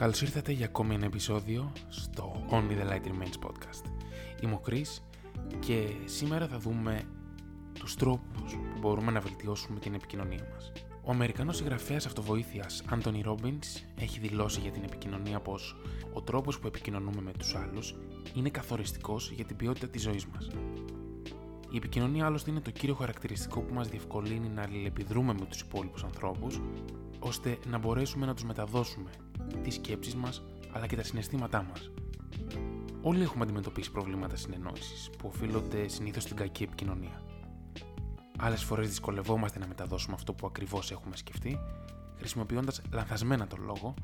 Καλώς ήρθατε για ακόμη ένα επεισόδιο στο Only the Light Remains podcast. Είμαι ο Chris και σήμερα θα δούμε τους τρόπους που μπορούμε να βελτιώσουμε την επικοινωνία μας. Ο Αμερικανός συγγραφέας αυτοβοήθειας Anthony Robbins έχει δηλώσει για την επικοινωνία πως ο τρόπος που επικοινωνούμε με τους άλλους είναι καθοριστικός για την ποιότητα της ζωής μας. Η επικοινωνία άλλωστε είναι το κύριο χαρακτηριστικό που μας διευκολύνει να αλληλεπιδρούμε με τους υπόλοιπους ανθρώπους ώστε να μπορέσουμε να τους μεταδώσουμε τις σκέψεις μας αλλά και τα συναισθήματά μας. Όλοι έχουμε αντιμετωπίσει προβλήματα συνεννόησης που οφείλονται συνήθως στην κακή επικοινωνία. Άλλες φορές δυσκολευόμαστε να μεταδώσουμε αυτό που ακριβώς έχουμε σκεφτεί, χρησιμοποιώντας λανθασμένα τον λόγο,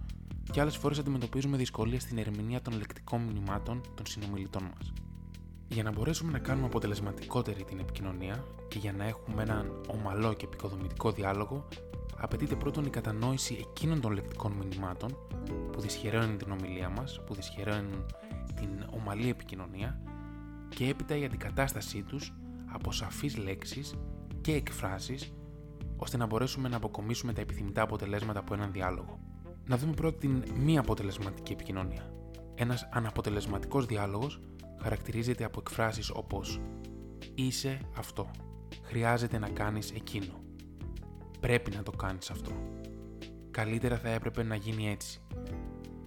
και άλλες φορές αντιμετωπίζουμε δυσκολίες στην ερμηνεία των λεκτικών μηνυμάτων των συνομιλητών μας. Για να μπορέσουμε να κάνουμε αποτελεσματικότερη την επικοινωνία και για να έχουμε έναν ομαλό και επικοδομητικό διάλογο, απαιτείται πρώτον η κατανόηση εκείνων των λεκτικών μηνυμάτων που δυσχεραίνουν την ομιλία μας, που δυσχεραίνουν την ομαλή επικοινωνία και έπειτα η αντικατάστασή τους από σαφείς λέξεις και εκφράσεις ώστε να μπορέσουμε να αποκομίσουμε τα επιθυμητά αποτελέσματα από έναν διάλογο. Να δούμε πρώτα την μη αποτελεσματική επικοινωνία. Ένας αναποτελεσματικός διάλογος χαρακτηρίζεται από εκφράσεις όπως «Είσαι αυτό», «Χρειάζεται να κάνεις εκείνο», «Πρέπει να το κάνεις αυτό», «Καλύτερα θα έπρεπε να γίνει έτσι».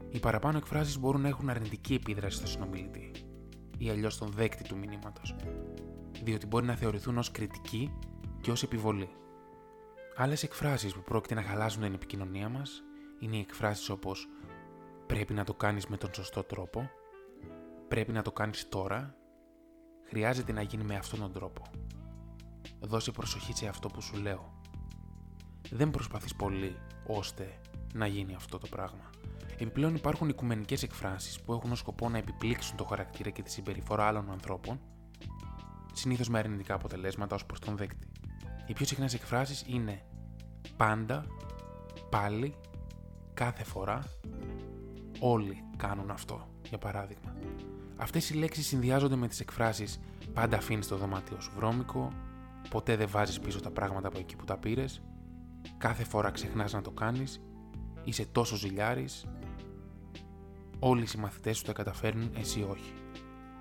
Οι παραπάνω εκφράσεις μπορούν να έχουν αρνητική επίδραση στο συνομιλητή ή αλλιώς στον δέκτη του μηνύματος, διότι μπορεί να θεωρηθούν ως κριτική και ως επιβολή. Άλλες εκφράσεις που πρόκειται να χαλάσουν την επικοινωνία μας είναι οι εκφράσεις όπως πρέπει να το κάνεις με τον σωστό τρόπο, πρέπει να το κάνεις τώρα, χρειάζεται να γίνει με αυτόν τον τρόπο. Δώσε προσοχή σε αυτό που σου λέω. Δεν προσπαθείς πολύ ώστε να γίνει αυτό το πράγμα. Επιπλέον υπάρχουν οικουμενικές εκφράσεις που έχουν ως σκοπό να επιπλήξουν το χαρακτήρα και τη συμπεριφορά άλλων ανθρώπων, συνήθως με αρνητικά αποτελέσματα ως προς τον δέκτη. Οι πιο συχνές εκφράσεις είναι πάντα, πάλι, κάθε φορά, όλοι κάνουν αυτό, για παράδειγμα. Αυτές οι λέξεις συνδυάζονται με τις εκφράσεις πάντα αφήνεις το δωμάτιο σου βρώμικο, ποτέ δεν βάζεις πίσω τα πράγματα από εκεί που τα πήρες, κάθε φορά ξεχνάς να το κάνεις, είσαι τόσο ζηλιάρης, όλοι οι συμμαθητές σου τα καταφέρνουν, εσύ όχι.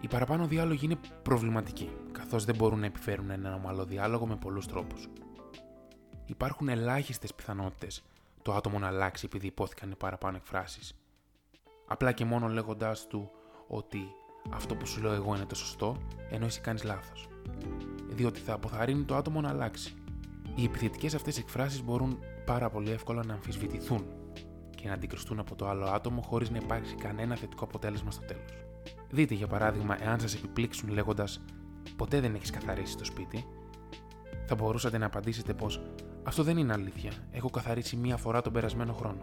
Οι παραπάνω διάλογοι είναι προβληματικοί, καθώς δεν μπορούν να επιφέρουν έναν ομαλό διάλογο με πολλούς τρόπους. Υπάρχουν ελάχιστες πιθανότητες το άτομο να αλλάξει επειδή υπόθηκαν οι παραπάνω εκφράσεις. Απλά και μόνο λέγοντάς του ότι αυτό που σου λέω εγώ είναι το σωστό, ενώ εσύ κάνεις λάθος. Διότι θα αποθαρρύνει το άτομο να αλλάξει. Οι επιθετικές αυτές εκφράσεις μπορούν πάρα πολύ εύκολα να αμφισβητηθούν και να αντικριστούν από το άλλο άτομο χωρίς να υπάρξει κανένα θετικό αποτέλεσμα στο τέλος. Δείτε για παράδειγμα, εάν σας επιπλήξουν λέγοντας Ποτέ δεν έχεις καθαρίσει το σπίτι, θα μπορούσατε να απαντήσετε πως Αυτό δεν είναι αλήθεια. Έχω καθαρίσει μία φορά τον περασμένο χρόνο.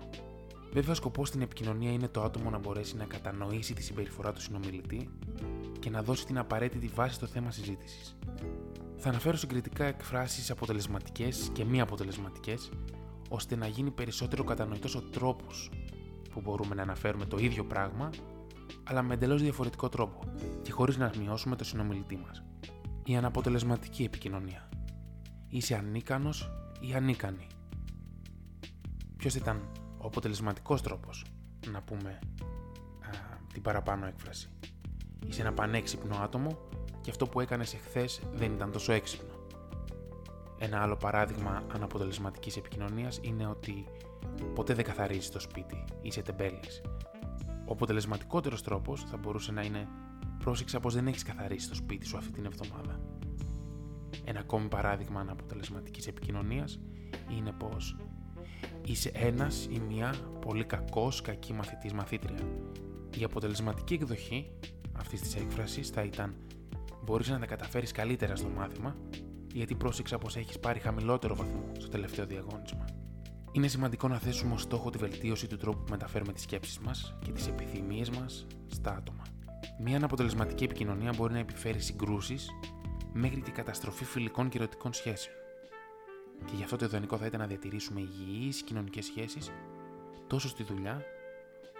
Βέβαια, ο σκοπός στην επικοινωνία είναι το άτομο να μπορέσει να κατανοήσει τη συμπεριφορά του συνομιλητή και να δώσει την απαραίτητη βάση στο θέμα συζήτησης. Θα αναφέρω συγκριτικά εκφράσεις αποτελεσματικές και μη αποτελεσματικές, ώστε να γίνει περισσότερο κατανοητός ο τρόπος που μπορούμε να αναφέρουμε το ίδιο πράγμα αλλά με εντελώς διαφορετικό τρόπο και χωρίς να μειώσουμε το συνομιλητή μας. Η αναποτελεσματική επικοινωνία. Είσαι ανίκανος ή ανίκανη; Ποιος ήταν ο αποτελεσματικός τρόπος να πούμε α, την παραπάνω έκφραση; Είσαι ένα πανέξυπνο άτομο και αυτό που έκανες εχθές δεν ήταν τόσο έξυπνο. Ένα άλλο παράδειγμα αναποτελεσματικής επικοινωνίας είναι ότι ποτέ δεν καθαρίζεις το σπίτι, είσαι τεμπέλης ο αποτελεσματικότερος τρόπος θα μπορούσε να είναι πρόσεξα πως δεν έχεις καθαρίσει το σπίτι σου αυτή την εβδομάδα. Ένα ακόμη παράδειγμα αναποτελεσματικής επικοινωνίας είναι πως είσαι ένας ή μία πολύ κακός, κακή μαθητής μαθήτρια. Η αποτελεσματική εκδοχή αυτής της έκφρασης θα ήταν μπορείς να τα καταφέρεις καλύτερα στο μάθημα γιατί πρόσεξα πως έχεις πάρει χαμηλότερο βαθμό στο τελευταίο διαγώνισμα. Είναι σημαντικό να θέσουμε ως στόχο τη βελτίωση του τρόπου που μεταφέρουμε τις σκέψεις μας και τις επιθυμίες μας στα άτομα. Μια αναποτελεσματική επικοινωνία μπορεί να επιφέρει συγκρούσεις μέχρι την καταστροφή φιλικών και ερωτικών σχέσεων. Και γι' αυτό το ιδανικό θα ήταν να διατηρήσουμε υγιείς κοινωνικές σχέσεις τόσο στη δουλειά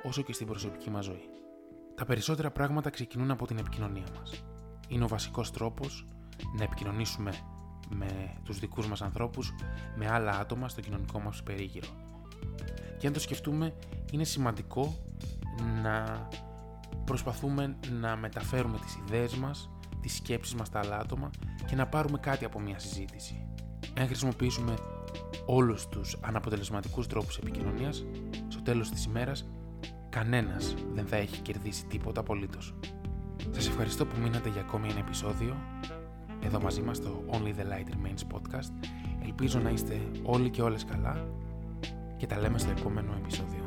όσο και στην προσωπική μας ζωή. Τα περισσότερα πράγματα ξεκινούν από την επικοινωνία μας. Είναι ο βασικός τρόπος να επικοινωνήσουμε με τους δικούς μας ανθρώπους, με άλλα άτομα στο κοινωνικό μας περίγυρο. Και αν το σκεφτούμε, είναι σημαντικό να προσπαθούμε να μεταφέρουμε τις ιδέες μας, τις σκέψεις μας στα άλλα άτομα και να πάρουμε κάτι από μια συζήτηση. Αν χρησιμοποιήσουμε όλους τους αναποτελεσματικούς τρόπους επικοινωνίας, στο τέλος της ημέρας κανένας δεν θα έχει κερδίσει τίποτα απολύτως. Σας ευχαριστώ που μείνατε για ακόμη ένα επεισόδιο εδώ μαζί μας στο Only the Light Remains podcast. Ελπίζω να είστε όλοι και όλες καλά και τα λέμε στο επόμενο επεισόδιο.